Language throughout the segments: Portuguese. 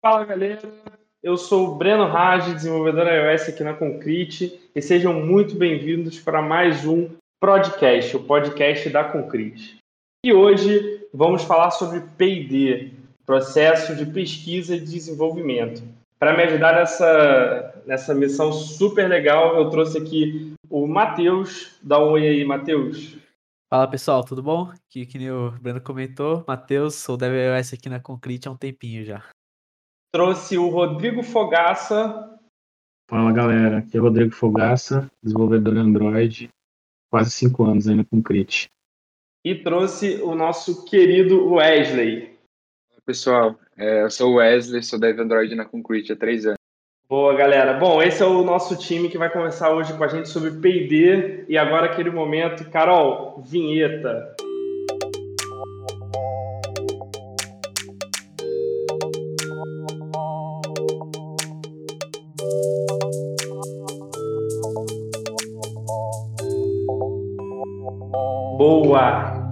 Fala galera, eu sou o Breno Raj, desenvolvedor iOS aqui na Concrete, e sejam muito bem-vindos para mais um podcast, o podcast da Concrete. E hoje vamos falar sobre P&D, processo de pesquisa e desenvolvimento. Para me ajudar nessa, nessa missão super legal, eu trouxe aqui o Matheus. Dá um oi aí, Matheus. Fala pessoal, tudo bom? Que, que nem o Breno comentou, Matheus, sou Dev iOS aqui na Concrete há um tempinho já. Trouxe o Rodrigo Fogaça. Fala galera, aqui é o Rodrigo Fogaça, desenvolvedor Android, quase cinco anos aí na Concrete. E trouxe o nosso querido Wesley. Pessoal, é, eu sou o Wesley, sou Dev Android na Concrete há três anos. Boa, galera. Bom, esse é o nosso time que vai conversar hoje com a gente sobre P&D e agora aquele momento, Carol, vinheta.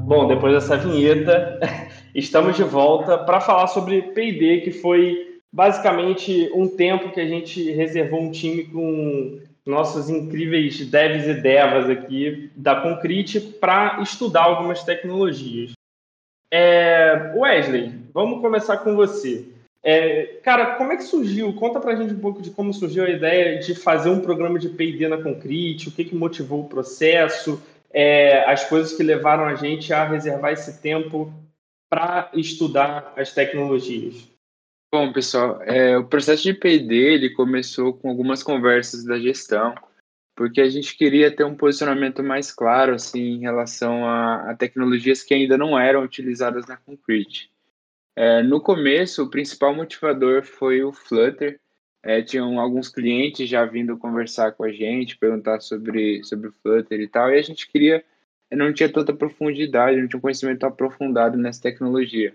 Bom, depois dessa vinheta, estamos de volta para falar sobre P&D, que foi basicamente um tempo que a gente reservou um time com nossos incríveis devs e devas aqui da Concrete para estudar algumas tecnologias. É, Wesley, vamos começar com você. É, cara, como é que surgiu? Conta pra gente um pouco de como surgiu a ideia de fazer um programa de P&D na Concrete, o que, que motivou o processo, é, as coisas que levaram a gente a reservar esse tempo para estudar as tecnologias. Bom, pessoal, é, o processo de P&D ele começou com algumas conversas da gestão, porque a gente queria ter um posicionamento mais claro assim em relação a, a tecnologias que ainda não eram utilizadas na Concrete. É, no começo, o principal motivador foi o Flutter. É, tinham alguns clientes já vindo conversar com a gente, perguntar sobre, sobre Flutter e tal, e a gente queria, não tinha tanta profundidade, não tinha um conhecimento aprofundado nessa tecnologia.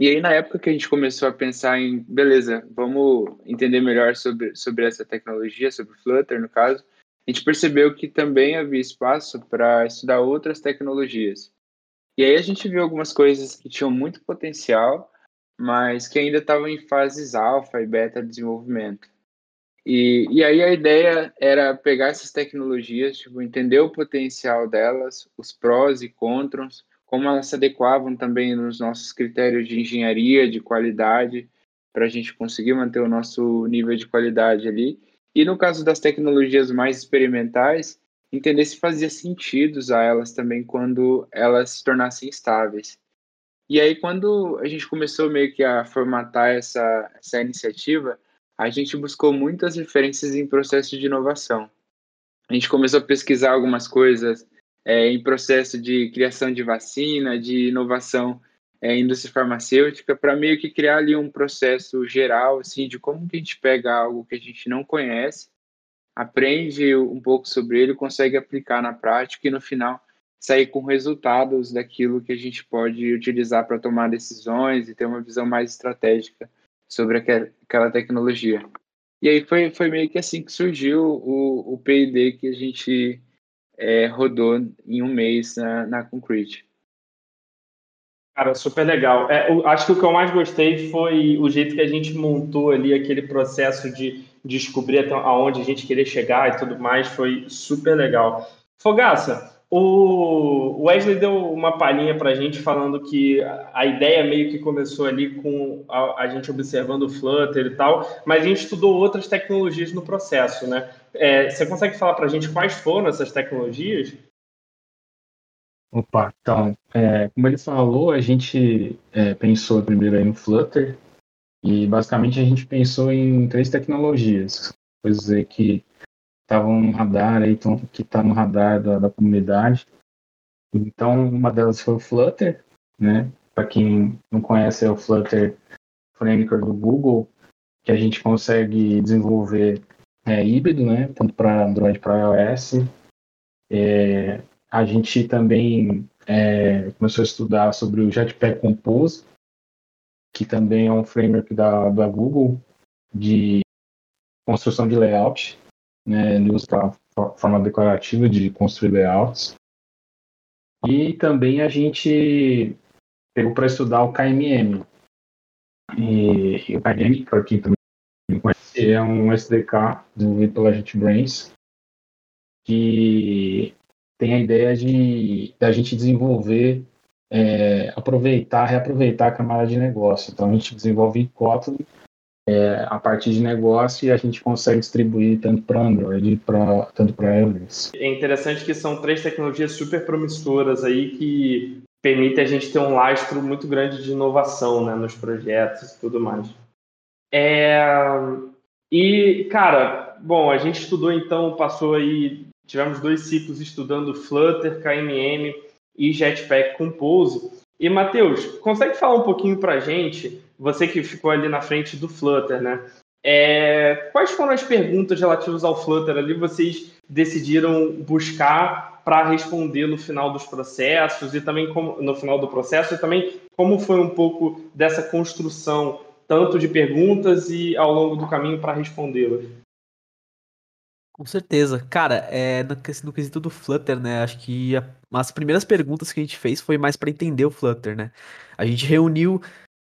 E aí, na época que a gente começou a pensar em, beleza, vamos entender melhor sobre, sobre essa tecnologia, sobre Flutter, no caso, a gente percebeu que também havia espaço para estudar outras tecnologias. E aí a gente viu algumas coisas que tinham muito potencial, mas que ainda estavam em fases alfa e beta de desenvolvimento. E, e aí a ideia era pegar essas tecnologias, tipo, entender o potencial delas, os prós e contras, como elas se adequavam também nos nossos critérios de engenharia, de qualidade, para a gente conseguir manter o nosso nível de qualidade ali. E no caso das tecnologias mais experimentais, entender se fazia sentido usar elas também quando elas se tornassem estáveis. E aí, quando a gente começou meio que a formatar essa, essa iniciativa, a gente buscou muitas referências em processos de inovação. A gente começou a pesquisar algumas coisas é, em processo de criação de vacina, de inovação é, indústria farmacêutica, para meio que criar ali um processo geral, assim, de como que a gente pega algo que a gente não conhece, aprende um pouco sobre ele, consegue aplicar na prática e no final sair com resultados daquilo que a gente pode utilizar para tomar decisões e ter uma visão mais estratégica sobre aquela tecnologia. E aí foi, foi meio que assim que surgiu o, o P&D que a gente é, rodou em um mês na, na Concrete. Cara, super legal. É, eu, acho que o que eu mais gostei foi o jeito que a gente montou ali aquele processo de descobrir até aonde a gente queria chegar e tudo mais. Foi super legal. Fogaça, o Wesley deu uma palhinha para a gente falando que a ideia meio que começou ali com a, a, gente observando o Flutter e tal, mas a gente estudou outras tecnologias no processo, né? É, você consegue falar para a gente quais foram essas tecnologias? Opa, então, é, como ele falou, a gente é, pensou primeiro aí no Flutter e basicamente a gente pensou em três tecnologias, coisas que estavam no radar aí, tão, que está no radar da, da, comunidade. Então, uma delas foi o Flutter, né? Para quem não conhece, é o Flutter Framework do Google, que a gente consegue desenvolver é, híbrido, né? Tanto para Android para iOS. É, a gente também é, começou a estudar sobre o Jetpack Compose, que também é um framework da, da Google de construção de layout né, ele usa para forma decorativa de construir layouts. E também a gente pegou para estudar o KMM, E, e o Dynamic, para quem também conhece, é um SDK desenvolvido pela JetBrains que tem a ideia de, de a gente desenvolver, é, aproveitar, reaproveitar a camada de negócio. Então a gente desenvolve Kotlin é, a partir de negócio e a gente consegue distribuir tanto para Android pra, tanto para iOS. É interessante que são três tecnologias super promissoras aí que permitem a gente ter um lastro muito grande de inovação né, nos projetos e tudo mais. É... E, cara, bom, a gente estudou então, passou aí, tivemos dois ciclos estudando Flutter, KMM e Jetpack Compose. E, Matheus, consegue falar um pouquinho para a gente você que ficou ali na frente do Flutter, né? É, quais foram as perguntas relativas ao Flutter ali vocês decidiram buscar para responder no final dos processos e também como, no final do processo e também como foi um pouco dessa construção tanto de perguntas e ao longo do caminho para respondê-las? Com certeza. Cara, é, no, no quesito do Flutter, né? Acho que a, as primeiras perguntas que a gente fez foi mais para entender o Flutter, né? A gente reuniu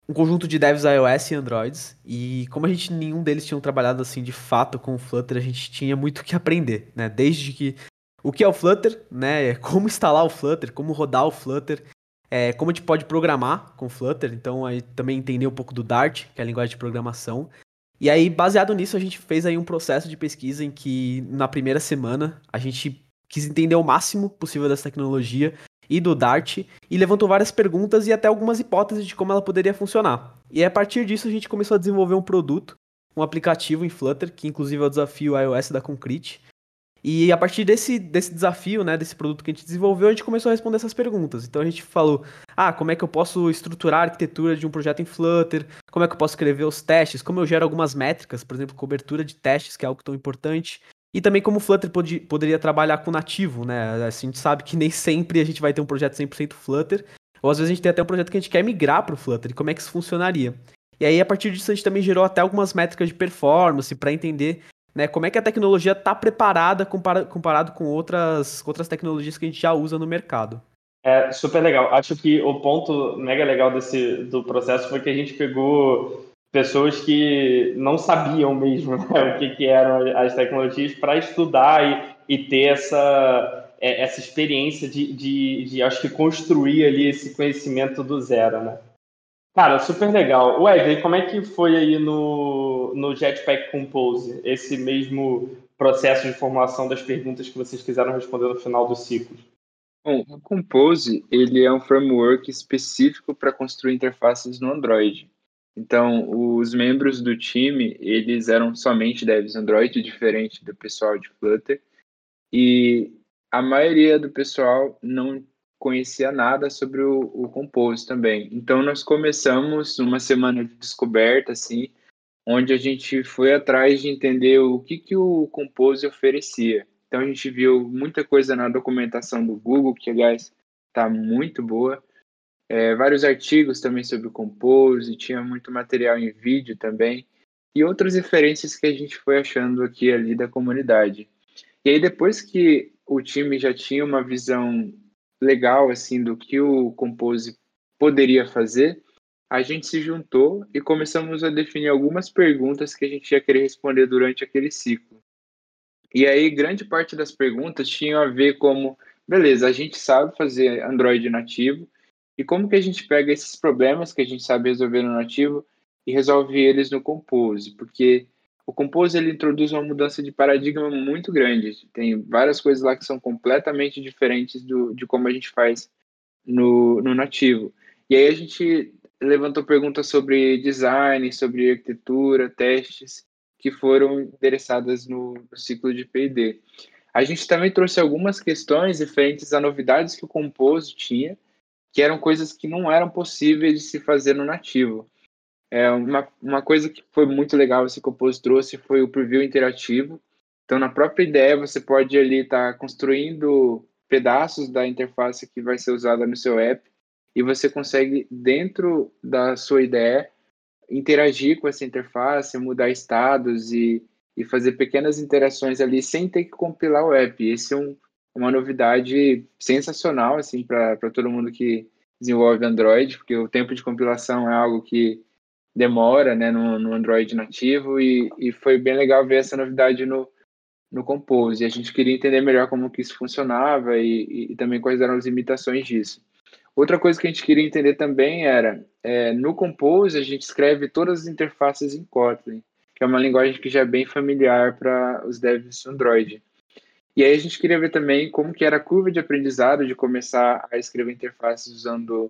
um conjunto de devs iOS e Androids, e como a gente nenhum deles tinham trabalhado assim de fato com o Flutter, a gente tinha muito que aprender, né? Desde que o que é o Flutter, né? Como instalar o Flutter, como rodar o Flutter, é, como a gente pode programar com Flutter, então aí também entender um pouco do Dart, que é a linguagem de programação. E aí, baseado nisso, a gente fez aí um processo de pesquisa em que na primeira semana a gente quis entender o máximo possível dessa tecnologia e do Dart e levantou várias perguntas e até algumas hipóteses de como ela poderia funcionar. E a partir disso a gente começou a desenvolver um produto, um aplicativo em Flutter, que inclusive é o desafio iOS da Concrete. E a partir desse, desse desafio, né, desse produto que a gente desenvolveu, a gente começou a responder essas perguntas. Então a gente falou: ah, como é que eu posso estruturar a arquitetura de um projeto em Flutter? Como é que eu posso escrever os testes? Como eu gero algumas métricas, por exemplo, cobertura de testes, que é algo tão importante. E também como o Flutter pod poderia trabalhar com nativo, né? Assim, a gente sabe que nem sempre a gente vai ter um projeto 100% Flutter, ou às vezes a gente tem até um projeto que a gente quer migrar para o Flutter, e como é que isso funcionaria. E aí, a partir disso, a gente também gerou até algumas métricas de performance para entender né, como é que a tecnologia está preparada compara comparado com outras, outras tecnologias que a gente já usa no mercado. É super legal. Acho que o ponto mega legal desse do processo foi que a gente pegou pessoas que não sabiam mesmo né, o que, que, eram as tecnologias para estudar e, e, ter essa, é, essa experiência de, de, de, acho que, construir ali esse conhecimento do zero, né? Cara, super legal. Wesley, como é que foi aí no, no Jetpack Compose, esse mesmo processo de formulação das perguntas que vocês quiseram responder no final do ciclo? Bom, o Compose, ele é um framework específico para construir interfaces no Android. Então, os membros do time, eles eram somente devs Android, diferente do pessoal de Flutter, e a maioria do pessoal não conhecia nada sobre o, o Compose também. Então, nós começamos uma semana de descoberta, assim, onde a gente foi atrás de entender o que, que o Compose oferecia. Então, a gente viu muita coisa na documentação do Google, que, aliás, está muito boa é, vários artigos também sobre o Compose, tinha muito material em vídeo também, e outras referências que a gente foi achando aqui ali da comunidade. E aí, depois que o time já tinha uma visão legal assim do que o Compose poderia fazer, a gente se juntou e começamos a definir algumas perguntas que a gente ia querer responder durante aquele ciclo. E aí, grande parte das perguntas tinham a ver como, beleza, a gente sabe fazer Android nativo, e como que a gente pega esses problemas que a gente sabe resolver no nativo e resolve eles no Compose? Porque o Compose ele introduz uma mudança de paradigma muito grande. Tem várias coisas lá que são completamente diferentes do, de como a gente faz no, no nativo. E aí a gente levantou perguntas sobre design, sobre arquitetura, testes que foram endereçadas no, no ciclo de P&D. A gente também trouxe algumas questões referentes a novidades que o Compose tinha que eram coisas que não eram possíveis de se fazer no nativo. É, uma, uma coisa que foi muito legal esse Compose trouxe foi o preview interativo. Então, na própria ideia, você pode ali estar tá construindo pedaços da interface que vai ser usada no seu app e você consegue, dentro da sua ideia, interagir com essa interface, mudar estados e, e fazer pequenas interações ali sem ter que compilar o app. Esse é um, uma novidade sensacional assim para todo mundo que desenvolve Android, porque o tempo de compilação é algo que demora né, no, no Android nativo e, e foi bem legal ver essa novidade no, no Compose. E a gente queria entender melhor como que isso funcionava e, e, também quais eram as limitações disso. Outra coisa que a gente queria entender também era, é, no Compose a gente escreve todas as interfaces em Kotlin, que é uma linguagem que já é bem familiar para os devs Android. E aí a gente queria ver também como que era a curva de aprendizado de começar a escrever interfaces usando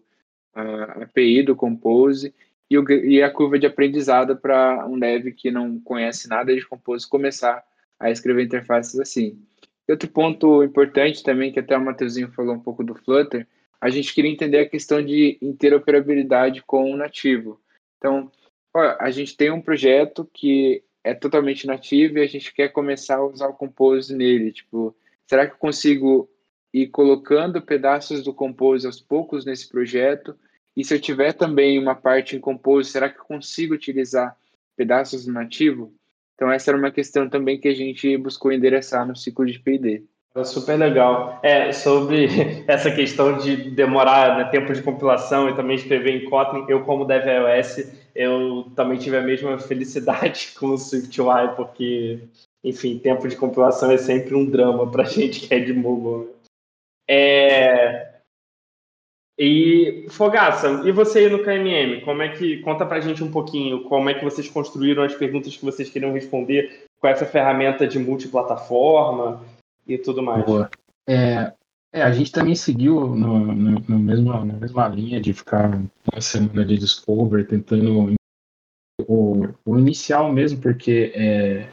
a API do Compose e, o, e a curva de aprendizado para um dev que não conhece nada de Compose começar a escrever interfaces assim. Outro ponto importante também, que até o Matheusinho falou um pouco do Flutter, a gente queria entender a questão de interoperabilidade com o nativo. Então, ó, a gente tem um projeto que é totalmente nativo e a gente quer começar a usar o Compose nele. Tipo, será que eu consigo ir colocando pedaços do Compose aos poucos nesse projeto e se eu tiver também uma parte em Compose, será que eu consigo utilizar pedaços do nativo? Então essa era uma questão também que a gente buscou endereçar no ciclo de P&D. Super legal. É, sobre essa questão de demorar né, tempo de compilação e também escrever em Kotlin, eu como dev iOS, eu também tive a mesma felicidade com o SwiftUI, porque, enfim, tempo de compilação é sempre um drama para gente que é de mobile. É, e Fogaça, e você aí no KMM? Como é que conta pra gente um pouquinho como é que vocês construíram as perguntas que vocês queriam responder com essa ferramenta de multiplataforma e tudo mais? Boa. É, é a gente também seguiu no, no, no mesmo, na mesma linha de ficar uma semana de Discover tentando o, o inicial mesmo, porque é,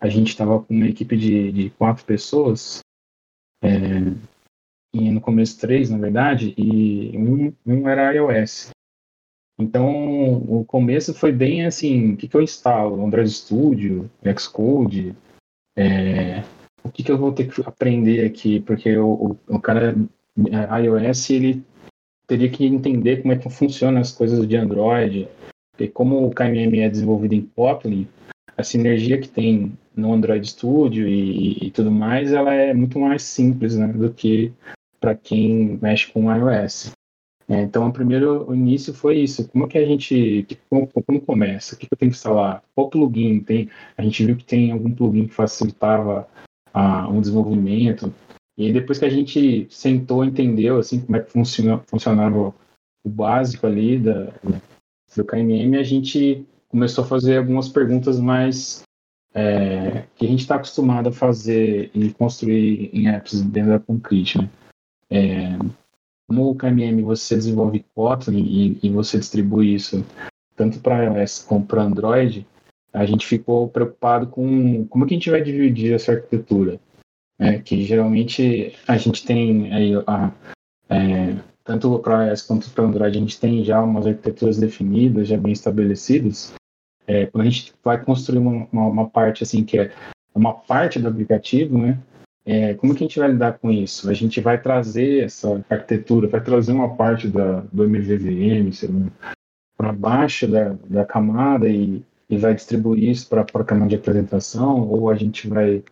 a gente estava com uma equipe de, de quatro pessoas. É, e no começo três, na verdade, e um, um era iOS. Então, o começo foi bem assim, o que, que eu instalo? Android Studio, Xcode, é, o que, que eu vou ter que aprender aqui? Porque o, o, o cara, é, iOS, ele teria que entender como é que funcionam as coisas de Android, e como o KMM é desenvolvido em Kotlin, a sinergia que tem no Android Studio e, e, tudo mais, ela é muito mais simples né, do que para quem mexe com iOS. É, então, o primeiro o início foi isso. Como que a gente, como, como começa? O que, que eu tenho que instalar? Qual plugin tem? A gente viu que tem algum plugin que facilitava ah, um desenvolvimento. E depois que a gente sentou, entendeu assim como é que funciona, funcionava o, básico ali da, do KMM, a gente começou a fazer algumas perguntas mais é, que a gente está acostumado a fazer e construir em apps dentro da Concrete, né? É, no KMM você desenvolve Kotlin e, e você distribui isso tanto para iOS como para Android, a gente ficou preocupado com como que a gente vai dividir essa arquitetura. É, que geralmente a gente tem aí, a, é, tanto para iOS quanto para Android, a gente tem já umas arquiteturas definidas, já bem estabelecidas. É, quando a gente vai construir uma, uma, uma, parte assim que é uma parte do aplicativo, né, é, como que a gente vai lidar com isso? A gente vai trazer essa arquitetura, vai trazer uma parte da, do MVVM para baixo da, da camada e, e vai distribuir isso para a camada de apresentação, ou a gente vai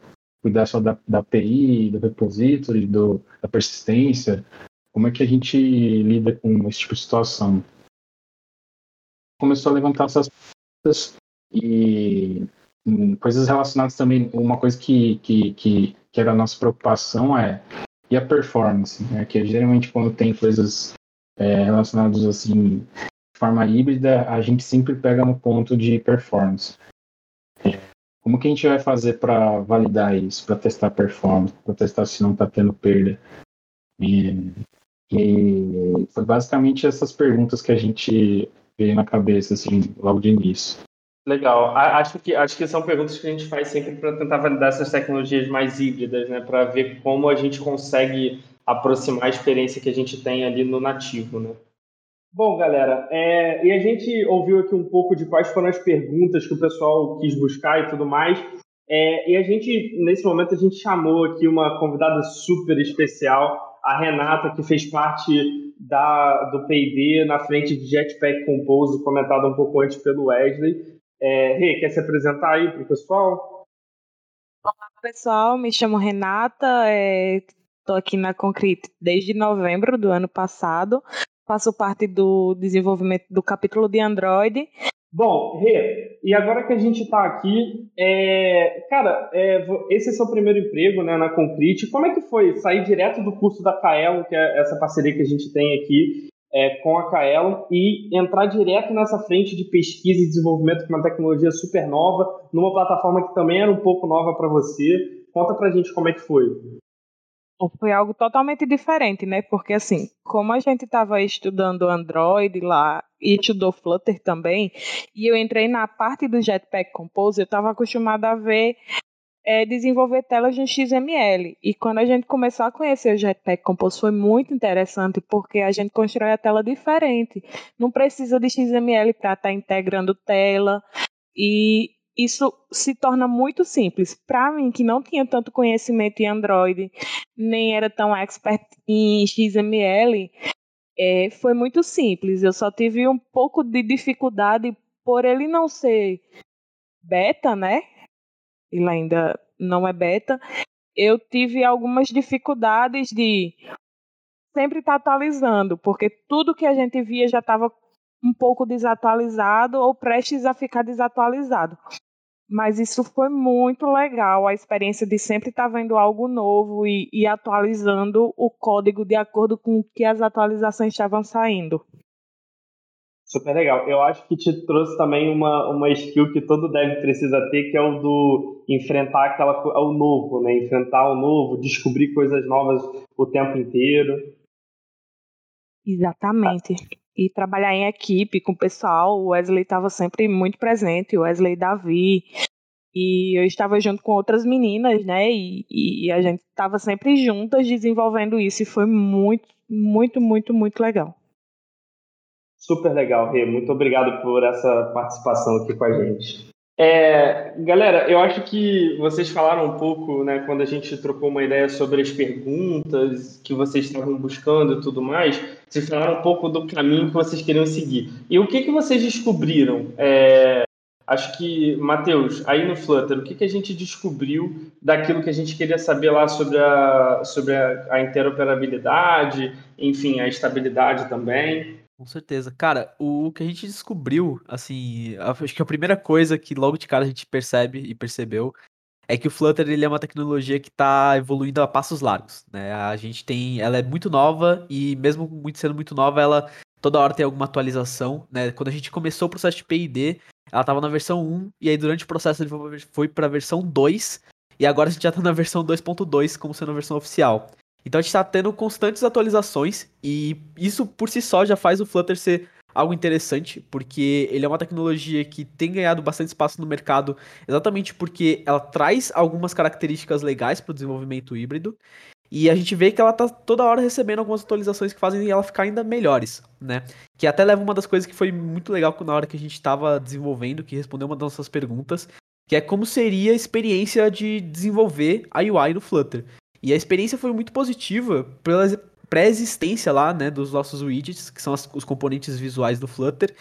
cuidar só da, da API, do repository, do, da persistência? Como é que a gente lida com esse tipo de situação? Começou a levantar essas perguntas e coisas relacionadas também, uma coisa que, que, que que era a nossa preocupação é e a performance, né? que geralmente quando tem coisas é, relacionadas assim de forma híbrida, a gente sempre pega no ponto de performance. É, como que a gente vai fazer para validar isso, para testar performance, para testar se não está tendo perda? E, e foi basicamente essas perguntas que a gente veio na cabeça assim logo de início. Legal. Acho que, acho que são perguntas que a gente faz sempre para tentar validar essas tecnologias mais híbridas, né? Para ver como a gente consegue aproximar a experiência que a gente tem ali no nativo, né? Bom, galera, é, e a gente ouviu aqui um pouco de quais foram as perguntas que o pessoal quis buscar e tudo mais. É, e a gente, nesse momento, a gente chamou aqui uma convidada super especial, a Renata, que fez parte da, do P&D na frente de Jetpack Compose, comentado um pouco antes pelo Wesley. É, Rê, quer se apresentar aí para o pessoal? Olá, pessoal. Me chamo Renata. Estou é, aqui na Concrete desde novembro do ano passado. Faço parte do desenvolvimento do capítulo de Android Bom, Rê, e agora que a gente está aqui, é, cara, é, esse é seu primeiro emprego né, na Concrete. Como é que foi sair direto do curso da Kaelo, que é essa parceria que a gente tem aqui é, com a Kaelo, e entrar direto nessa frente de pesquisa e desenvolvimento com uma tecnologia super nova, numa plataforma que também era um pouco nova para você? Conta pra gente como é que foi. Foi algo totalmente diferente, né? Porque assim, como a gente estava estudando Android lá e estudou Flutter também, e eu entrei na parte do Jetpack Compose, eu estava acostumada a ver é, desenvolver telas no XML. E quando a gente começou a conhecer o Jetpack Compose foi muito interessante, porque a gente constrói a tela diferente. Não precisa de XML para estar tá integrando tela. E isso se torna muito simples. Para mim, que não tinha tanto conhecimento em Android, nem era tão expert em XML, é, foi muito simples. Eu só tive um pouco de dificuldade por ele não ser beta, né? Ele ainda não é beta. Eu tive algumas dificuldades de sempre estar tá atualizando, porque tudo que a gente via já estava um pouco desatualizado ou prestes a ficar desatualizado. Mas isso foi muito legal, a experiência de sempre estar vendo algo novo e, e atualizando o código de acordo com que as atualizações estavam saindo. Super legal. Eu acho que te trouxe também uma, uma skill que todo dev precisa ter, que é o do enfrentar aquela, o novo, né? Enfrentar o novo, descobrir coisas novas o tempo inteiro. Exatamente. E trabalhar em equipe com o pessoal, o Wesley estava sempre muito presente, o Wesley Davi. E eu estava junto com outras meninas, né? E, e a gente estava sempre juntas desenvolvendo isso. E foi muito, muito, muito, muito legal. Super legal, Rê. Muito obrigado por essa participação aqui com a gente. É, galera, eu acho que vocês falaram um pouco, né, quando a gente trocou uma ideia sobre as perguntas que vocês estavam buscando e tudo mais, vocês falaram um pouco do caminho que vocês queriam seguir. E o que, que vocês descobriram? É, acho que, Matheus, aí no Flutter, o que, que a gente descobriu daquilo que a gente queria saber lá sobre a, sobre a, a interoperabilidade, enfim, a estabilidade também? Com certeza. Cara, o que a gente descobriu, assim, acho que a primeira coisa que logo de cara a gente percebe e percebeu é que o Flutter ele é uma tecnologia que está evoluindo a passos largos, né? A gente tem, ela é muito nova e mesmo muito sendo muito nova, ela toda hora tem alguma atualização, né? Quando a gente começou o processo de P&D, ela estava na versão 1 e aí durante o processo ele foi para a versão 2 e agora a gente já está na versão 2.2 como sendo a versão oficial. Então a gente está tendo constantes atualizações e isso por si só já faz o Flutter ser algo interessante, porque ele é uma tecnologia que tem ganhado bastante espaço no mercado, exatamente porque ela traz algumas características legais para o desenvolvimento híbrido. E a gente vê que ela tá toda hora recebendo algumas atualizações que fazem ela ficar ainda melhores, né? Que até leva uma das coisas que foi muito legal na hora que a gente estava desenvolvendo, que respondeu uma das nossas perguntas, que é como seria a experiência de desenvolver a UI no Flutter. E a experiência foi muito positiva pela pré-existência lá, né, dos nossos widgets, que são as, os componentes visuais do Flutter.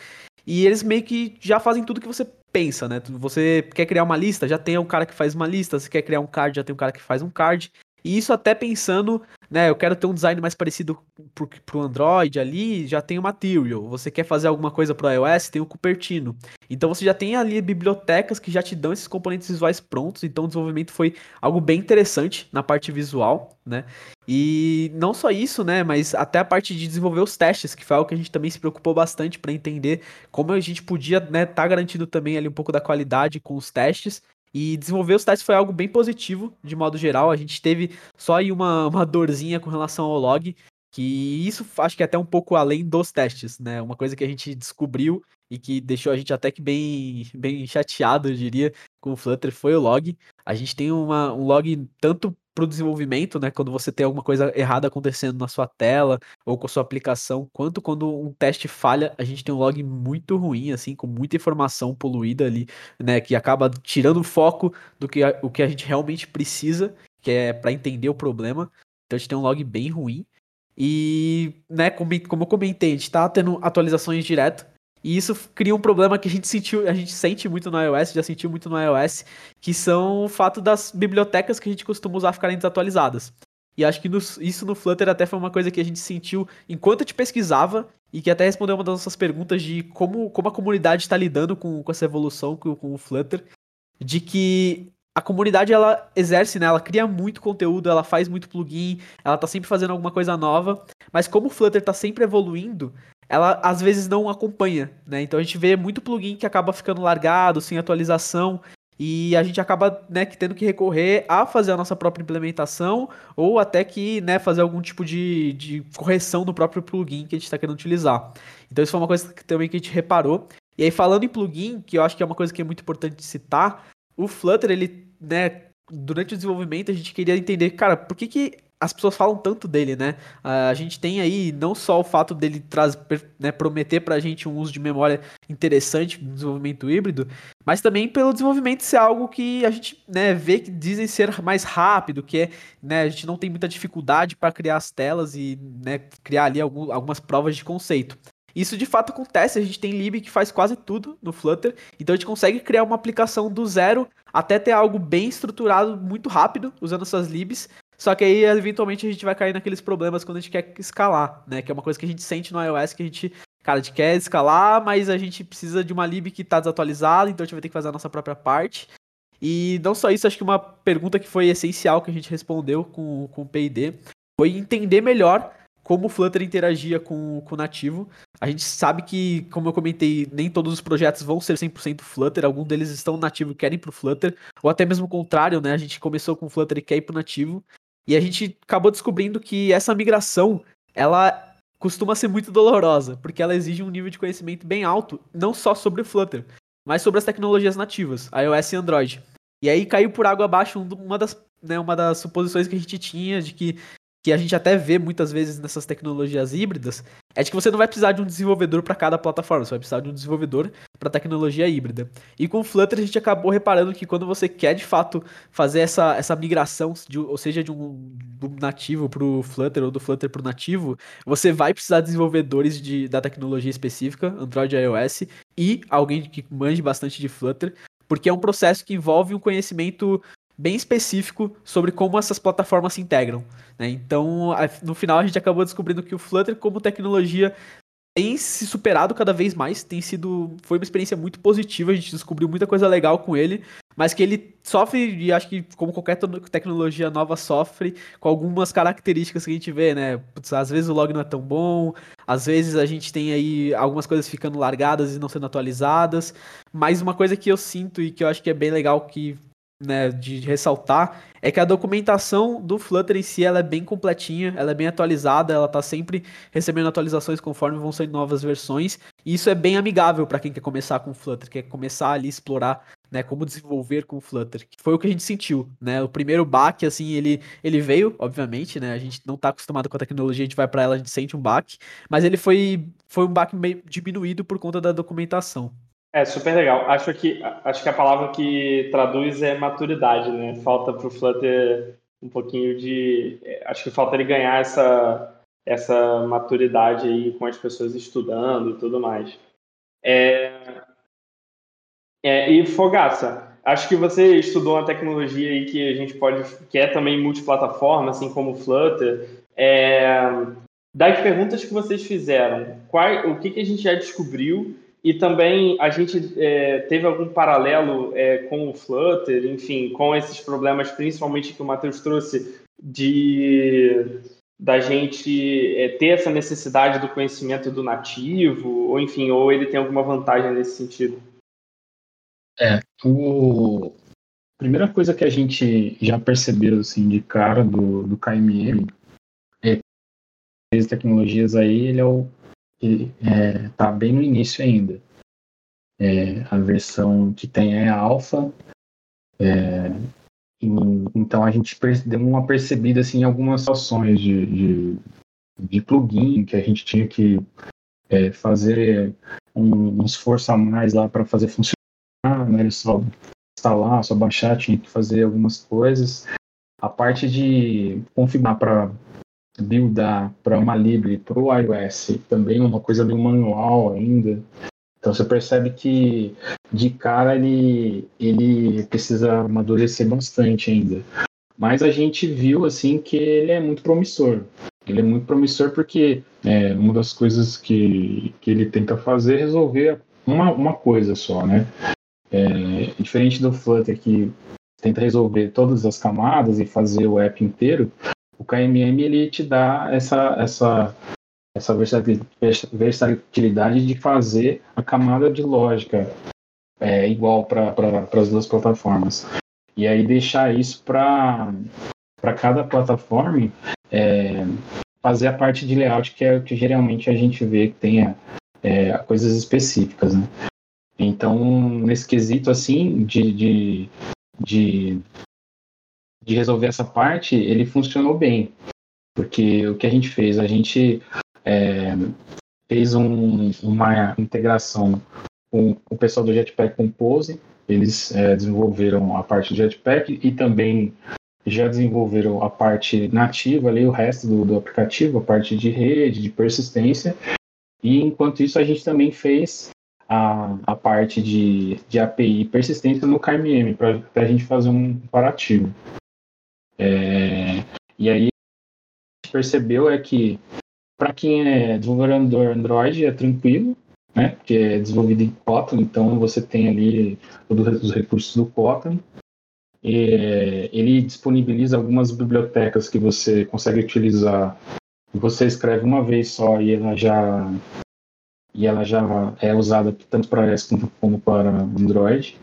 E eles meio que já fazem tudo que você pensa, né? Você quer criar uma lista, já tem um cara que faz uma lista. Você quer criar um card, já tem um cara que faz um card. E isso até pensando, né? Eu quero ter um design mais parecido pro, pro Android ali, já tem o Material. Você quer fazer alguma coisa pro iOS, tem o Cupertino. Então você já tem ali bibliotecas que já te dão esses componentes visuais prontos. Então o desenvolvimento foi algo bem interessante na parte visual, né? E não só isso, né? Mas até a parte de desenvolver os testes, que foi algo que a gente também se preocupou bastante para entender como a gente podia, né, tá garantindo também ali um pouco da qualidade com os testes e desenvolver os testes foi algo bem positivo, de modo geral. A gente teve só aí uma, uma dorzinha com relação ao log, que isso acho que é até um pouco além dos testes, né? Uma coisa que a gente descobriu e que deixou a gente até que bem, bem chateado, eu diria, com o Flutter foi o log. A gente tem uma, um log tanto para o desenvolvimento, né? Quando você tem alguma coisa errada acontecendo na sua tela ou com a sua aplicação, quanto quando um teste falha, a gente tem um log muito ruim, assim, com muita informação poluída ali, né? Que acaba tirando o foco do que a, o que a gente realmente precisa, que é para entender o problema. Então a gente tem um log bem ruim. E, né, como, como eu comentei, a gente tá tendo atualizações direto. E isso cria um problema que a gente sentiu, a gente sente muito no iOS, já sentiu muito no iOS, que são o fato das bibliotecas que a gente costuma usar ficarem desatualizadas. E acho que no, isso no Flutter até foi uma coisa que a gente sentiu enquanto a gente pesquisava e que até respondeu uma das nossas perguntas de como, como a comunidade está lidando com, com essa evolução com, com o Flutter. De que a comunidade ela exerce, né? Ela cria muito conteúdo, ela faz muito plugin, ela tá sempre fazendo alguma coisa nova, mas como o Flutter tá sempre evoluindo, ela às vezes não acompanha, né? Então a gente vê muito plugin que acaba ficando largado, sem atualização, e a gente acaba né, tendo que recorrer a fazer a nossa própria implementação ou até que né, fazer algum tipo de, de correção no próprio plugin que a gente está querendo utilizar. Então isso foi uma coisa que, também que a gente reparou. E aí falando em plugin, que eu acho que é uma coisa que é muito importante citar, o Flutter ele né, durante o desenvolvimento a gente queria entender, cara, por que, que as pessoas falam tanto dele, né? A gente tem aí não só o fato dele trazer, né, prometer pra gente um uso de memória interessante no desenvolvimento híbrido, mas também pelo desenvolvimento ser algo que a gente né, vê que dizem ser mais rápido, que é, né, a gente não tem muita dificuldade para criar as telas e né, criar ali algum, algumas provas de conceito. Isso de fato acontece, a gente tem lib que faz quase tudo no Flutter, então a gente consegue criar uma aplicação do zero até ter algo bem estruturado muito rápido usando essas libs. Só que aí eventualmente a gente vai cair naqueles problemas quando a gente quer escalar, né? Que é uma coisa que a gente sente no iOS que a gente, cara, a gente quer escalar, mas a gente precisa de uma lib que está desatualizada, então a gente vai ter que fazer a nossa própria parte. E não só isso, acho que uma pergunta que foi essencial que a gente respondeu com, com o PID foi entender melhor como o Flutter interagia com, com o nativo. A gente sabe que, como eu comentei, nem todos os projetos vão ser 100% Flutter, alguns deles estão nativo e querem pro Flutter, ou até mesmo o contrário, né? A gente começou com Flutter e quer ir pro nativo. E a gente acabou descobrindo que essa migração, ela costuma ser muito dolorosa, porque ela exige um nível de conhecimento bem alto, não só sobre o Flutter, mas sobre as tecnologias nativas, iOS e Android. E aí caiu por água abaixo uma das, né, uma das suposições que a gente tinha de que que a gente até vê muitas vezes nessas tecnologias híbridas, é de que você não vai precisar de um desenvolvedor para cada plataforma, você vai precisar de um desenvolvedor para tecnologia híbrida. E com o Flutter a gente acabou reparando que quando você quer de fato fazer essa, essa migração, de, ou seja, de um do nativo para o Flutter ou do Flutter para o nativo, você vai precisar de desenvolvedores de, da tecnologia específica, Android e iOS, e alguém que manje bastante de Flutter, porque é um processo que envolve um conhecimento bem específico sobre como essas plataformas se integram. Né? Então, no final, a gente acabou descobrindo que o Flutter, como tecnologia, tem se superado cada vez mais, tem sido. Foi uma experiência muito positiva, a gente descobriu muita coisa legal com ele, mas que ele sofre, e acho que como qualquer tecnologia nova sofre, com algumas características que a gente vê, né? Putz, às vezes o log não é tão bom, às vezes a gente tem aí algumas coisas ficando largadas e não sendo atualizadas. Mas uma coisa que eu sinto e que eu acho que é bem legal que né, de ressaltar é que a documentação do Flutter em si ela é bem completinha, ela é bem atualizada, ela está sempre recebendo atualizações conforme vão saindo novas versões, e isso é bem amigável para quem quer começar com Flutter, quer começar ali a explorar né, como desenvolver com Flutter, que foi o que a gente sentiu, né? O primeiro baque assim, ele ele veio, obviamente, né? A gente não está acostumado com a tecnologia, a gente vai para ela, a gente sente um baque, mas ele foi foi um baque meio diminuído por conta da documentação. É super legal. Acho que, acho que a palavra que traduz é maturidade, né? Falta para o Flutter um pouquinho de. Acho que falta ele ganhar essa, essa maturidade aí com as pessoas estudando e tudo mais. É, é, e Fogaça, acho que você estudou uma tecnologia aí que a gente pode. que é também multiplataforma, assim como o Flutter. É, das perguntas que vocês fizeram, qual, o que, que a gente já descobriu e também a gente é, teve algum paralelo é, com o Flutter, enfim, com esses problemas, principalmente que o Matheus trouxe, de da gente é, ter essa necessidade do conhecimento do nativo, ou enfim, ou ele tem alguma vantagem nesse sentido? É, o... a primeira coisa que a gente já percebeu assim, de cara do, do KMM é as tecnologias aí, ele é o está é, tá bem no início ainda. É, a versão que tem é a alfa. É, então a gente deu uma percebida assim, em algumas situações de, de, de, plugin que a gente tinha que é, fazer um, um, esforço a mais lá para fazer funcionar, não era só instalar, só baixar, tinha que fazer algumas coisas. A parte de configurar para buildar para uma Libre, para o iOS, também uma coisa meio manual ainda. Então você percebe que de cara ele, ele precisa amadurecer bastante ainda. mas a gente viu assim que ele é muito promissor. Ele é muito promissor porque é, uma das coisas que, que ele tenta fazer é resolver uma, uma coisa só, né? É, diferente do Flutter que tenta resolver todas as camadas e fazer o app inteiro, o KMM ele te dá essa, essa, essa versatilidade de fazer a camada de lógica é, igual para as duas plataformas. E aí deixar isso para cada plataforma é, fazer a parte de layout que é o que geralmente a gente vê que tenha é, coisas específicas. Né? Então, nesse quesito assim de, de, de, de resolver essa parte, ele funcionou bem. Porque o que a gente fez? A gente é, fez um, uma integração com o pessoal do Jetpack Compose. Eles é, desenvolveram a parte do Jetpack e também já desenvolveram a parte nativa ali, o resto do, do aplicativo, a parte de rede, de persistência. E enquanto isso, a gente também fez a, a parte de, de API persistência no KMM, para a gente fazer um comparativo. É, e aí a gente percebeu é que para quem é desenvolvedor Android é tranquilo, né? Porque é desenvolvido em Kotlin, então você tem ali todos os recursos do Kotlin. E, ele disponibiliza algumas bibliotecas que você consegue utilizar. Você escreve uma vez só e ela já e ela já é usada tanto para iOS como, como para Android.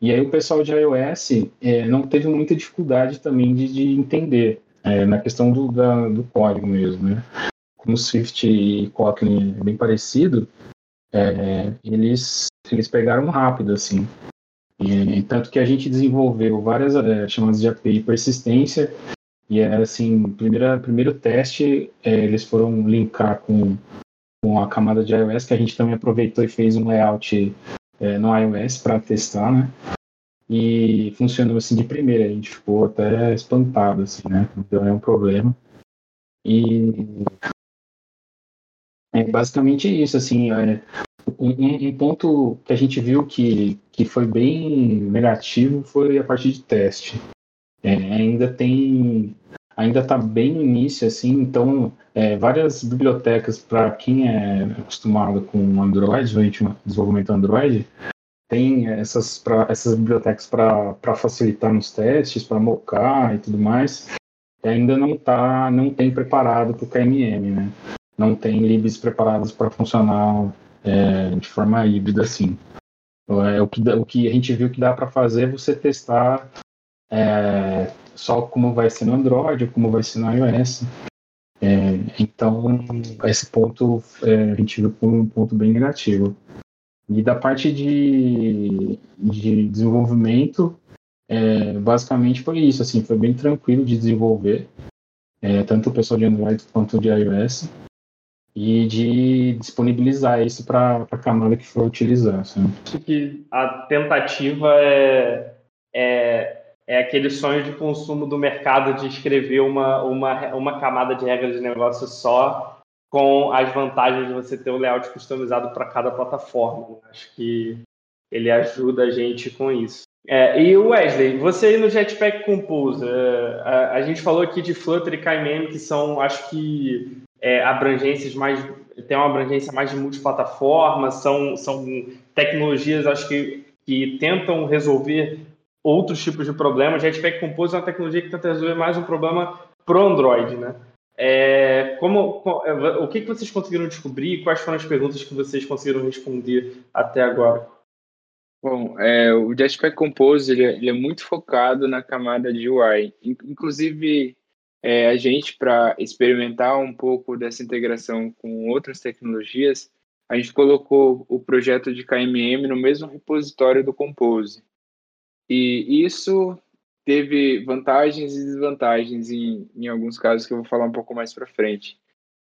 E aí o pessoal de iOS é, não teve muita dificuldade também de, de entender é, na questão do, da, do código mesmo, né? Como Swift e Kotlin é bem parecido, é, eles, eles pegaram rápido, assim. E, tanto que a gente desenvolveu várias é, chamadas de API persistência, e era assim, primeira, primeiro teste, é, eles foram linkar com com a camada de iOS, que a gente também aproveitou e fez um layout é, no iOS para testar, né? E funcionou assim de primeira, a gente ficou até espantado, assim, né? Não deu nenhum problema. E é basicamente isso, assim, é, um, um, ponto que a gente viu que, que foi bem negativo foi a parte de teste. É, ainda tem ainda está bem no início, assim, então é, várias bibliotecas para quem é acostumado com Android, desenvolvimento Android, tem essas, pra, essas bibliotecas para facilitar nos testes, para mocar e tudo mais, e ainda não tá, não tem preparado para o KMM, né? Não tem libs preparados para funcionar é, de forma híbrida assim. É, o, que, o que a gente viu que dá para fazer é você testar é, só como vai ser no Android, como vai ser no iOS. É, então, esse ponto é, a gente viu como um ponto bem negativo. E da parte de, de desenvolvimento, é, basicamente foi isso, assim, foi bem tranquilo de desenvolver, é, tanto o pessoal de Android quanto de iOS, e de disponibilizar isso para a camada que for utilizar. Assim. Acho que a tentativa é, é aquele sonho de consumo do mercado de escrever uma, uma, uma camada de regra de negócio só, com as vantagens de você ter o um layout customizado para cada plataforma. Acho que ele ajuda a gente com isso. É, e Wesley, você aí no Jetpack Compose, é, a, a, gente falou aqui de Flutter e KMM, que são, acho que, é, abrangências mais, tem uma abrangência mais de multiplataforma, são, são tecnologias, acho que, que tentam resolver outros tipos de problemas. Jetpack Compose é uma tecnologia que tenta resolver mais um problema pro Android, né? É, como, é, o que, vocês conseguiram descobrir? Quais foram as perguntas que vocês conseguiram responder até agora? Bom, é, o Jetpack Compose ele é, ele é, muito focado na camada de UI. Inclusive, é, a gente, para experimentar um pouco dessa integração com outras tecnologias, a gente colocou o projeto de KMM no mesmo repositório do Compose. E isso teve vantagens e desvantagens em, em alguns casos que eu vou falar um pouco mais para frente.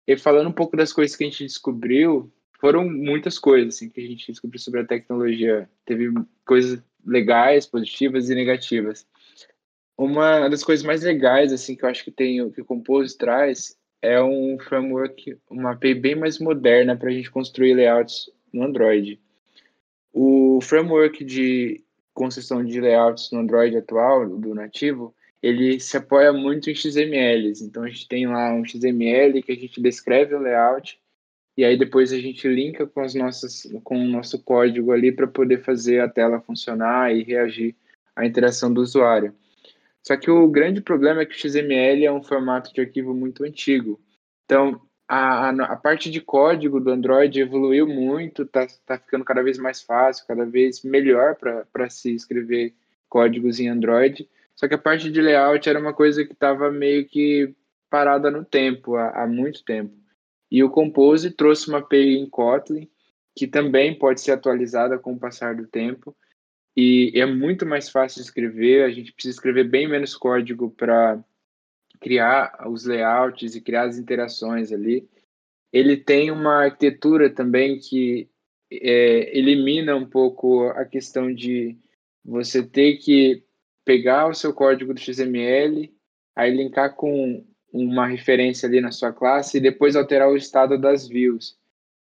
E falando um pouco das coisas que a gente descobriu, foram muitas coisas assim, que a gente descobriu sobre a tecnologia. Teve coisas legais, positivas e negativas. Uma das coisas mais legais assim que eu acho que tem que o Compose traz é um framework, uma API bem mais moderna para a gente construir layouts no Android. O framework de concessão de layouts no Android atual, do nativo, ele se apoia muito em XMLs. Então a gente tem lá um XML que a gente descreve o layout e aí depois a gente linka com as nossas com o nosso código ali para poder fazer a tela funcionar e reagir à interação do usuário. Só que o grande problema é que o XML é um formato de arquivo muito antigo. Então, a, a, parte de código do Android evoluiu muito, está tá ficando cada vez mais fácil, cada vez melhor para se escrever códigos em Android. Só que a parte de layout era uma coisa que estava meio que parada no tempo, há, há, muito tempo. E o Compose trouxe uma API em Kotlin, que também pode ser atualizada com o passar do tempo. E é muito mais fácil escrever, a gente precisa escrever bem menos código para criar os layouts e criar as interações ali. Ele tem uma arquitetura também que é, elimina um pouco a questão de você ter que pegar o seu código do XML, aí linkar com uma referência ali na sua classe e depois alterar o estado das views.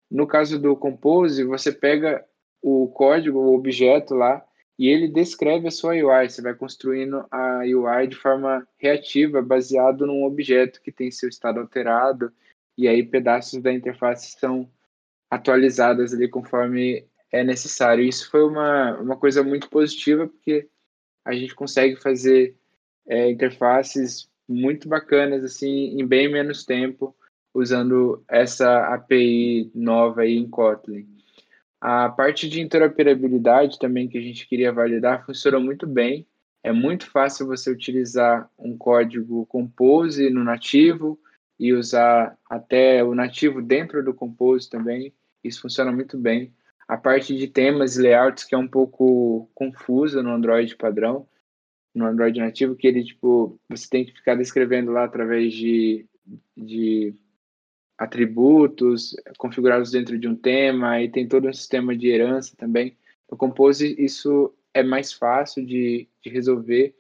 No caso do Compose, você pega o código, o objeto lá, e ele descreve a sua UI. Você vai construindo a UI de forma reativa, baseado num objeto que tem seu estado alterado, e aí pedaços da interface são atualizadas ali conforme é necessário. Isso foi uma, uma coisa muito positiva, porque a gente consegue fazer é, interfaces muito bacanas assim em bem menos tempo usando essa API nova aí em Kotlin. A parte de interoperabilidade também que a gente queria validar funcionou muito bem. É muito fácil você utilizar um código Compose no nativo e usar até o nativo dentro do Compose também. Isso funciona muito bem. A parte de temas e layouts, que é um pouco confusa no Android padrão, no Android nativo, que ele, tipo, você tem que ficar descrevendo lá através de, de atributos configurados dentro de um tema, e tem todo um sistema de herança também. No Compose, isso é mais fácil de, de resolver.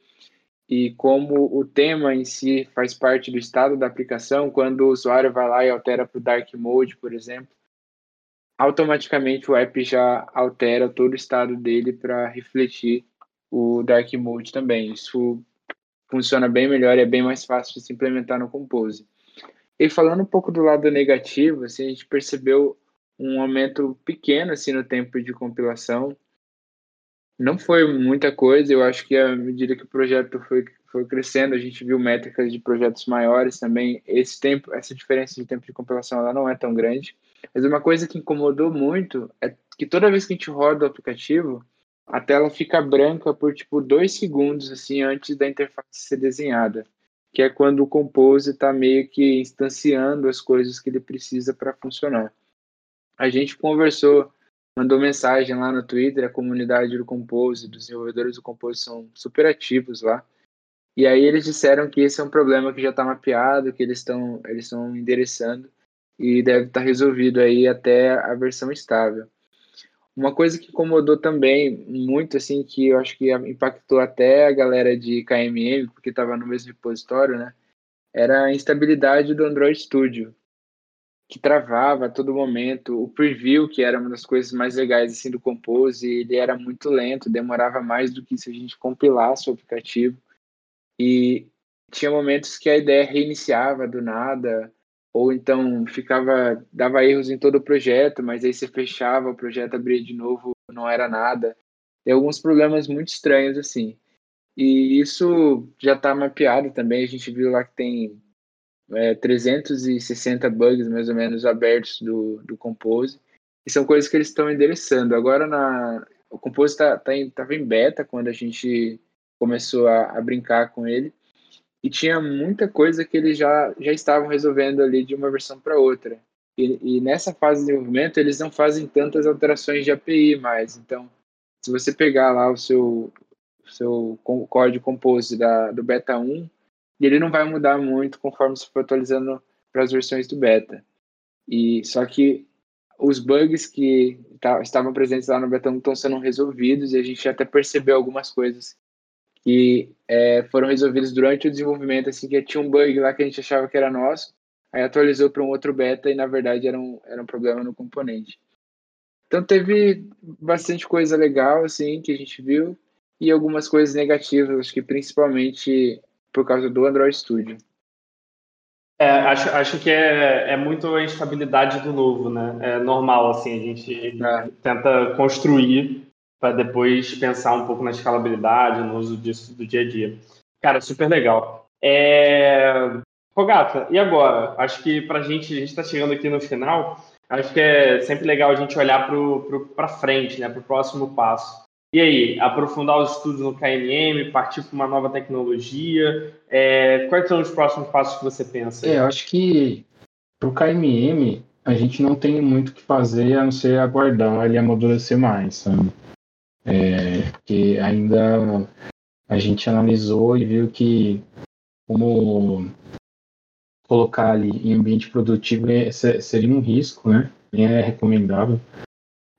E como o tema em si faz parte do estado da aplicação, quando o usuário vai lá e altera para o Dark Mode, por exemplo, automaticamente o app já altera todo o estado dele para refletir o Dark Mode também. Isso funciona bem melhor e é bem mais fácil de se implementar no Compose. E falando um pouco do lado negativo, assim, a gente percebeu um aumento pequeno assim no tempo de compilação. Não foi muita coisa, eu acho que à medida que o projeto foi, foi crescendo, a gente viu métricas de projetos maiores também. Esse tempo, essa diferença de tempo de compilação ela não é tão grande. Mas uma coisa que incomodou muito é que toda vez que a gente roda o aplicativo, a tela fica branca por tipo dois segundos assim antes da interface ser desenhada, que é quando o Compose está meio que instanciando as coisas que ele precisa para funcionar. A gente conversou, mandou mensagem lá no Twitter, a comunidade do Compose, dos desenvolvedores do Compose são super ativos lá. E aí eles disseram que esse é um problema que já está mapeado, que eles estão eles estão endereçando e deve estar tá resolvido aí até a versão estável. Uma coisa que incomodou também muito, assim, que eu acho que impactou até a galera de KMM, porque estava no mesmo repositório, né? Era a instabilidade do Android Studio, que travava a todo momento. O preview, que era uma das coisas mais legais assim, do Compose, ele era muito lento, demorava mais do que se a gente compilasse o aplicativo. E tinha momentos que a ideia reiniciava do nada, ou então ficava dava erros em todo o projeto, mas aí você fechava o projeto, abria de novo, não era nada. Tem alguns problemas muito estranhos assim. E isso já está mapeado também, a gente viu lá que tem é, 360 bugs mais ou menos abertos do, do Compose. E são coisas que eles estão endereçando. Agora na o Compose estava tá, tá em beta quando a gente começou a, a brincar com ele e tinha muita coisa que eles já, já estavam resolvendo ali de uma versão para outra. E, e, nessa fase de desenvolvimento, eles não fazem tantas alterações de API mais. Então, se você pegar lá o seu, seu código compose da, do beta 1, ele não vai mudar muito conforme você for atualizando para as versões do beta. E só que os bugs que tá, estavam presentes lá no beta 1 estão sendo resolvidos e a gente até percebeu algumas coisas que é, foram resolvidos durante o desenvolvimento, assim, que tinha um bug lá que a gente achava que era nosso, aí atualizou para um outro beta e na verdade era um, era um problema no componente. Então teve bastante coisa legal, assim, que a gente viu, e algumas coisas negativas, acho que principalmente por causa do Android Studio. É, acho, acho que é, é muito a instabilidade do novo, né? É normal, assim, a gente é. tenta construir para depois pensar um pouco na escalabilidade, no uso disso do dia a dia. Cara, super legal. É... Rogata, e agora? Acho que para a gente, a gente está chegando aqui no final, acho que é sempre legal a gente olhar para frente, né, para o próximo passo. E aí, aprofundar os estudos no KMM, partir para uma nova tecnologia? É, quais são os próximos passos que você pensa? É, eu acho que para o KMM a gente não tem muito o que fazer a não ser aguardar ele amadurecer mais, sabe? É, porque ainda a gente analisou e viu que como colocar ali em ambiente produtivo é, seria um risco, né? Nem é recomendável.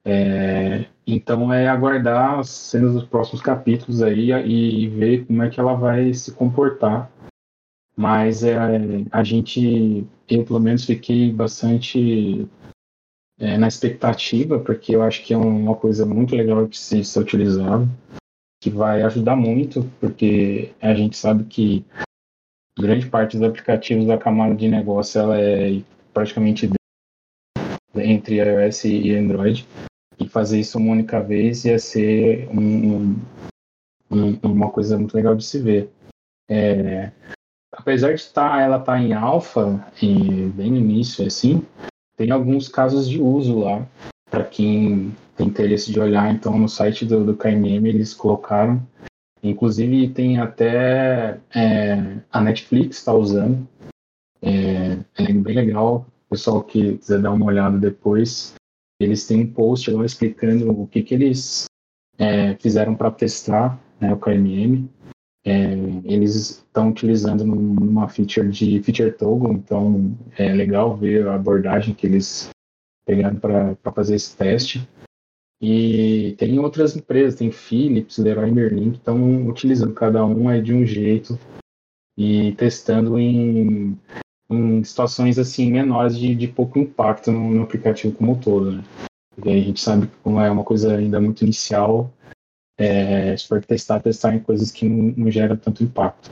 É, então é aguardar as cenas dos próximos capítulos aí e, e, ver como é que ela vai se comportar. Mas é, a gente, eu pelo menos fiquei bastante é, na expectativa, porque eu acho que é uma coisa muito legal de se ser utilizado, que vai ajudar muito, porque a gente sabe que grande parte dos aplicativos da camada de negócio ela é praticamente entre iOS e Android e fazer isso uma única vez ia ser um, um, uma coisa muito legal de se ver. É, apesar de estar, tá, ela estar tá em alfa, bem no início, assim, tem alguns casos de uso lá, para quem tem interesse de olhar, então no site do, do KMM eles colocaram, inclusive tem até é, a Netflix está usando, é, é bem legal, o pessoal que quiser dar uma olhada depois, eles têm um post lá explicando o que, que eles é, fizeram para testar né, o KMM. É, eles estão utilizando uma feature de feature toggle, então é legal ver a abordagem que eles pegaram para fazer esse teste. E tem outras empresas, tem Philips, Leroy Merlin, que estão utilizando cada um aí de um jeito e testando em em situações assim menores de, de pouco impacto no, no, aplicativo como um todo. Né? a gente sabe que como é uma coisa ainda muito inicial, é, se for testar, testar em coisas que não, não geram tanto impacto.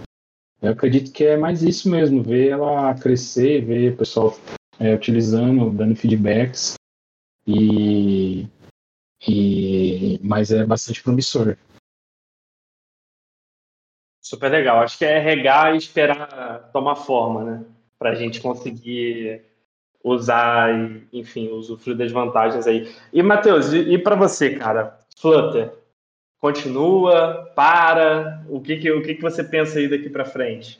Eu acredito que é mais isso mesmo, ver ela crescer, ver o pessoal é, utilizando, dando feedbacks, e, e, mas é bastante promissor. Super legal. Acho que é regar e esperar tomar forma, né? para a gente conseguir usar e, enfim, usufruir das vantagens aí. E, Matheus, e, e para você, cara? Flutter, continua, para? O que, que, o que, que você pensa aí daqui para frente?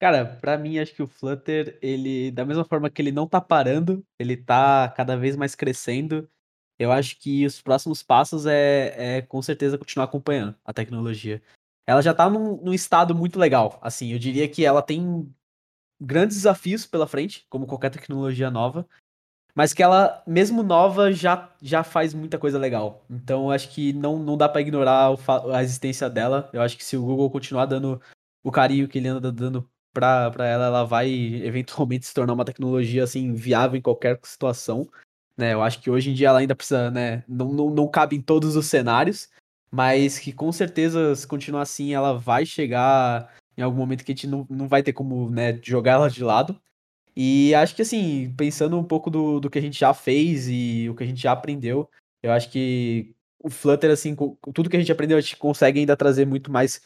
Cara, para mim, acho que o Flutter, ele, da mesma forma que ele não tá parando, ele tá cada vez mais crescendo. Eu acho que os próximos passos é, é com certeza continuar acompanhando a tecnologia ela já tá num, num, estado muito legal. Assim, eu diria que ela tem grandes desafios pela frente, como qualquer tecnologia nova, mas que ela, mesmo nova, já, já faz muita coisa legal. Então, eu acho que não, não dá para ignorar a existência dela. Eu acho que se o Google continuar dando o carinho que ele anda dando pra ela, ela vai eventualmente se tornar uma tecnologia assim viável em qualquer situação. Né, eu acho que hoje em dia ela ainda precisa, né? Não, não, não cabe em todos os cenários, mas que com certeza, se continuar assim, ela vai chegar em algum momento que a gente não, não vai ter como né, jogar ela de lado. E acho que assim, pensando um pouco do, do que a gente já fez e o que a gente já aprendeu, eu acho que o Flutter, assim, com, tudo que a gente aprendeu, a gente consegue ainda trazer muito mais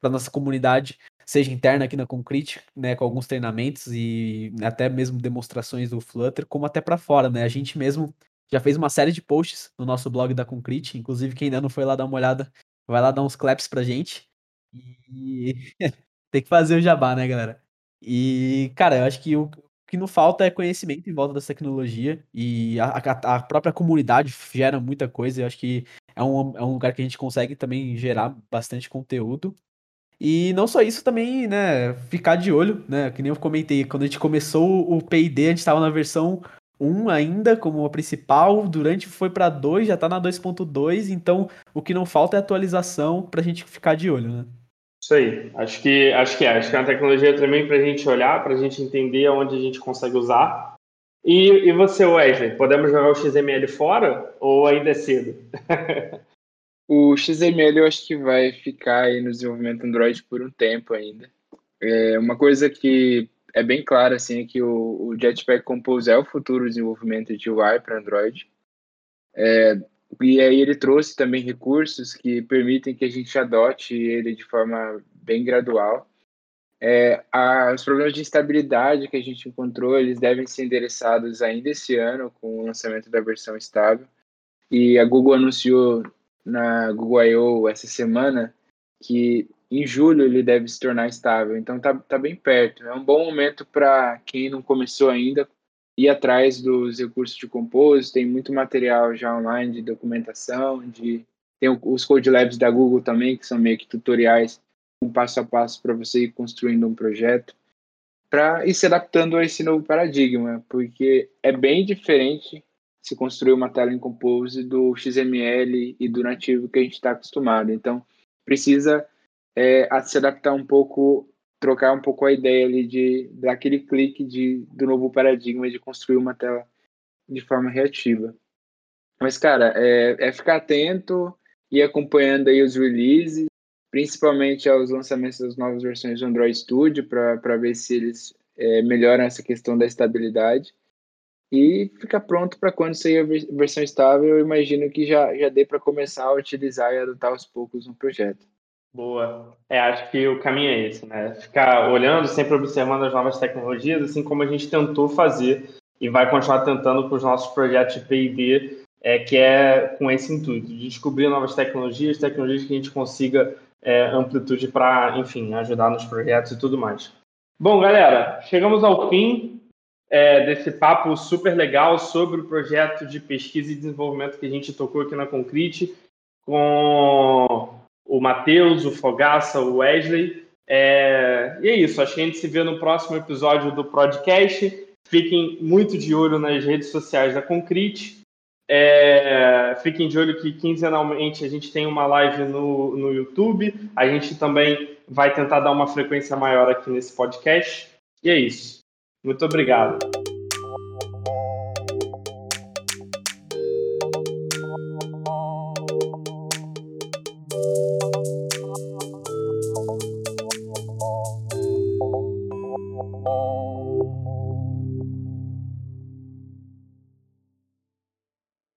para nossa comunidade, seja interna aqui na Concrete, né, com alguns treinamentos e até mesmo demonstrações do Flutter, como até para fora, né? A gente mesmo já fez uma série de posts no nosso blog da Concrete. Inclusive, quem ainda não foi lá dar uma olhada, vai lá dar uns claps pra gente. E tem que fazer o jabá, né, galera? E, cara, eu acho que o que não falta é conhecimento em volta dessa tecnologia. E a, a, a própria comunidade gera muita coisa. Eu acho que é um, é um lugar que a gente consegue também gerar bastante conteúdo. E não só isso, também, né, ficar de olho, né, que nem eu comentei, quando a gente começou o P&D, a gente estava na versão 1 ainda como a principal, durante foi para 2, já tá na 2.2, então o que não falta é atualização para a gente ficar de olho, né? Isso aí, acho que acho que é, acho que é uma tecnologia também para a gente olhar, para a gente entender onde a gente consegue usar. E, e você, Wesley, podemos jogar o XML fora ou ainda é cedo? O XML eu acho que vai ficar aí no desenvolvimento Android por um tempo ainda. É uma coisa que é bem clara assim é que o, o Jetpack Compose é o futuro desenvolvimento de UI para Android. É, e aí ele trouxe também recursos que permitem que a gente adote ele de forma bem gradual. É, a, os problemas de instabilidade que a gente encontrou, eles devem ser endereçados ainda esse ano com o lançamento da versão estável. E a Google anunciou na Google I.O. essa semana que em julho ele deve se tornar estável. Então tá, tá bem perto. É um bom momento para quem não começou ainda ir atrás dos recursos de Compose. Tem muito material já online de documentação, de tem os Code Labs da Google também, que são meio que tutoriais um passo a passo para você ir construindo um projeto para ir se adaptando a esse novo paradigma, porque é bem diferente se construir uma tela em Compose do XML e do nativo que a gente está acostumado. Então, precisa é, se adaptar um pouco, trocar um pouco a ideia ali de daquele clique de, do novo paradigma de construir uma tela de forma reativa. Mas, cara, é, é ficar atento e acompanhando aí os releases, principalmente aos lançamentos das novas versões do Android Studio, para ver se eles é, melhoram essa questão da estabilidade. E ficar pronto para quando sair a versão estável, eu imagino que já, já dê para começar a utilizar e adotar aos poucos no projeto. Boa. É, acho que o caminho é esse, né? Ficar olhando, sempre observando as novas tecnologias, assim como a gente tentou fazer e vai continuar tentando com os nossos projetos de P&D, é, que é com esse intuito, de descobrir novas tecnologias, tecnologias que a gente consiga é, amplitude para, enfim, ajudar nos projetos e tudo mais. Bom, galera, chegamos ao fim é, desse papo super legal sobre o projeto de pesquisa e desenvolvimento que a gente tocou aqui na Concrete, com o Matheus, o Fogaça, o Wesley. É, e é isso, acho que a gente se vê no próximo episódio do podcast. Fiquem muito de olho nas redes sociais da Concrete. É, fiquem de olho que quinzenalmente a gente tem uma live no, no YouTube. A gente também vai tentar dar uma frequência maior aqui nesse podcast. E é isso. Muito obrigado.